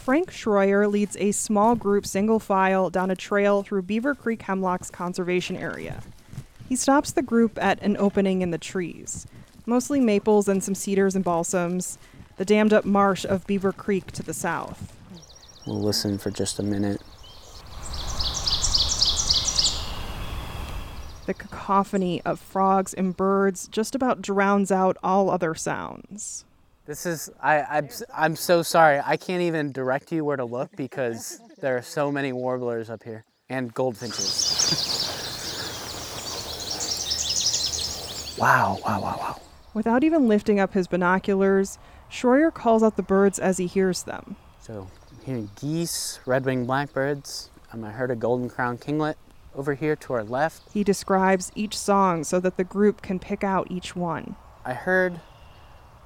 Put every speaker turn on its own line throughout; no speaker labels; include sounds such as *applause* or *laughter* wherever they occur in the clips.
Frank Schroyer leads a small group single file down a trail through Beaver Creek Hemlock's conservation area. He stops the group at an opening in the trees, mostly maples and some cedars and balsams, the dammed up marsh of Beaver Creek to the south.
We'll listen for just a minute.
The cacophony of frogs and birds just about drowns out all other sounds.
This is, I, I'm, I'm so sorry. I can't even direct you where to look because *laughs* there are so many warblers up here and goldfinches. *laughs* wow, wow, wow, wow.
Without even lifting up his binoculars, Schroyer calls out the birds as he hears them.
So I'm hearing geese, red-winged blackbirds. Um, I heard a golden crown kinglet over here to our left.
He describes each song so that the group can pick out each one.
I heard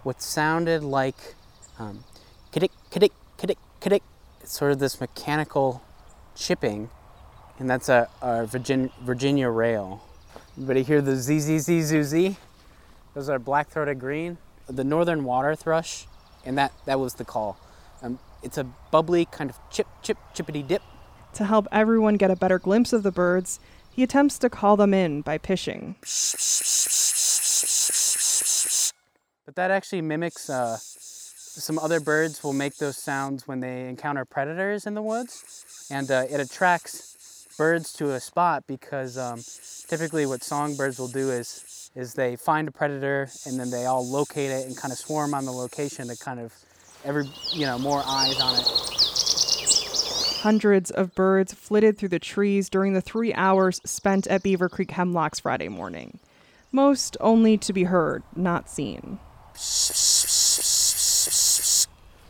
what sounded like um, kiddick, kiddick, kiddick, kiddick. Sort of this mechanical chipping, and that's a, a Virgin, Virginia rail. Everybody hear the ZZZ Those are black-throated green. The northern water thrush, and that, that was the call. Um, it's a bubbly kind of chip, chip, chippity dip.
To help everyone get a better glimpse of the birds, he attempts to call them in by pishing.
But that actually mimics uh, some other birds will make those sounds when they encounter predators in the woods, and uh, it attracts birds to a spot because um, typically what songbirds will do is is they find a predator and then they all locate it and kind of swarm on the location to kind of every you know more eyes on it.
Hundreds of birds flitted through the trees during the three hours spent at Beaver Creek Hemlocks Friday morning. Most only to be heard, not seen.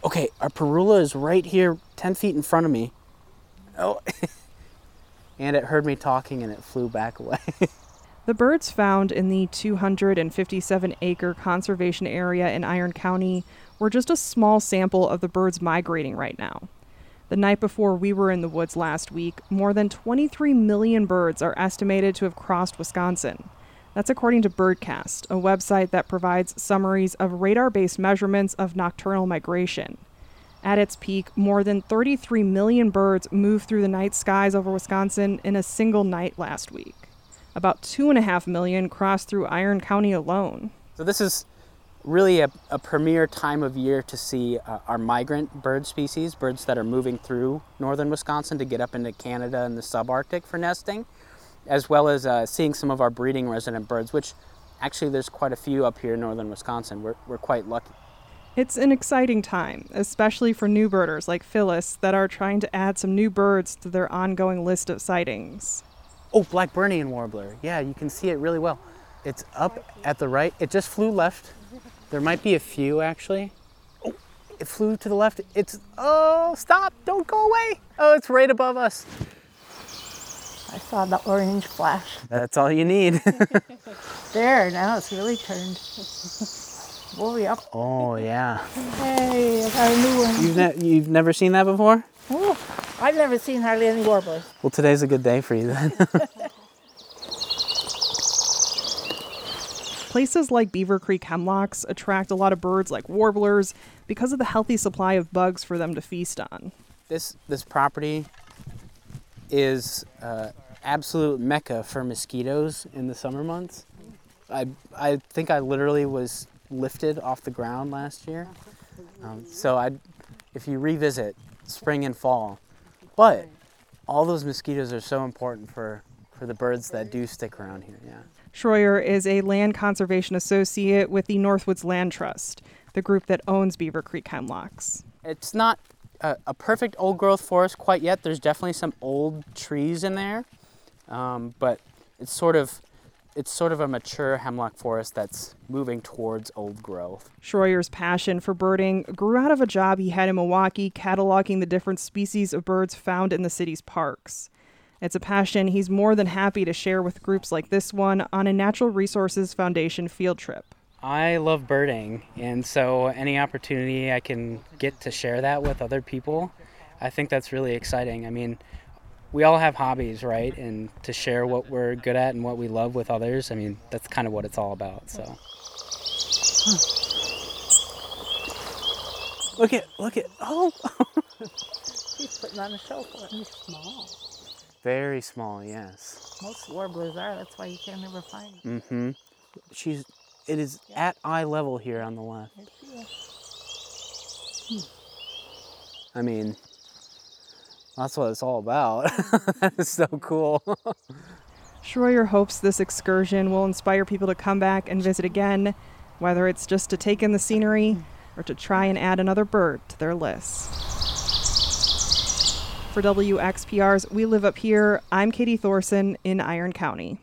Okay, our parula is right here, 10 feet in front of me. Oh, *laughs* and it heard me talking and it flew back away. *laughs*
The birds found in the 257 acre conservation area in Iron County were just a small sample of the birds migrating right now. The night before we were in the woods last week, more than 23 million birds are estimated to have crossed Wisconsin. That's according to Birdcast, a website that provides summaries of radar based measurements of nocturnal migration. At its peak, more than 33 million birds moved through the night skies over Wisconsin in a single night last week. About 2.5 million crossed through Iron County alone.
So this is really a, a premier time of year to see uh, our migrant bird species, birds that are moving through northern Wisconsin to get up into Canada and the subarctic for nesting, as well as uh, seeing some of our breeding resident birds, which actually there's quite a few up here in northern Wisconsin. We're, we're quite lucky.
It's an exciting time, especially for new birders like Phyllis that are trying to add some new birds to their ongoing list of sightings.
Oh, Blackburnian warbler. Yeah, you can see it really well. It's up at the right. It just flew left. There might be a few actually. Oh, it flew to the left. It's, oh, stop, don't go away. Oh, it's right above us.
I saw the orange flash.
That's all you need. *laughs*
There, now it's really turned. Worry up.
oh, yeah.
Hey, I got a new one.
You've, ne- you've never seen that before?
Oh, I've never seen hardly any warblers.
Well, today's a good day for you then. *laughs*
Places like Beaver Creek hemlocks attract a lot of birds like warblers because of the healthy supply of bugs for them to feast on.
this this property is uh, absolute mecca for mosquitoes in the summer months. I I think I literally was lifted off the ground last year. Um, so I, if you revisit spring and fall, but all those mosquitoes are so important for for the birds that do stick around here. Yeah.
Schroyer is a land conservation associate with the Northwoods Land Trust, the group that owns Beaver Creek hemlocks.
It's not a, a perfect old growth forest quite yet. There's definitely some old trees in there, um, but it's sort of it's sort of a mature hemlock forest that's moving towards old growth.
Schroyer's passion for birding grew out of a job he had in Milwaukee cataloging the different species of birds found in the city's parks. It's a passion he's more than happy to share with groups like this one on a Natural Resources Foundation field trip.
I love birding, and so any opportunity I can get to share that with other people, I think that's really exciting. I mean, we all have hobbies, right? And to share what we're good at and what we love with others, I mean, that's kind of what it's all about. So. Look at, look at, oh, *laughs*
He's putting on a show for
He's small.
very small, yes.
Most warblers are. That's why you can't never find them.
Mm-hmm. She's, it is at eye level here on the left.
There.
I mean, that's what it's all about. *laughs* is so cool.
Schroyer hopes this excursion will inspire people to come back and visit again, whether it's just to take in the scenery or to try and add another bird to their list. For WXPR's We Live Up Here, I'm Katie Thoresen in Iron County.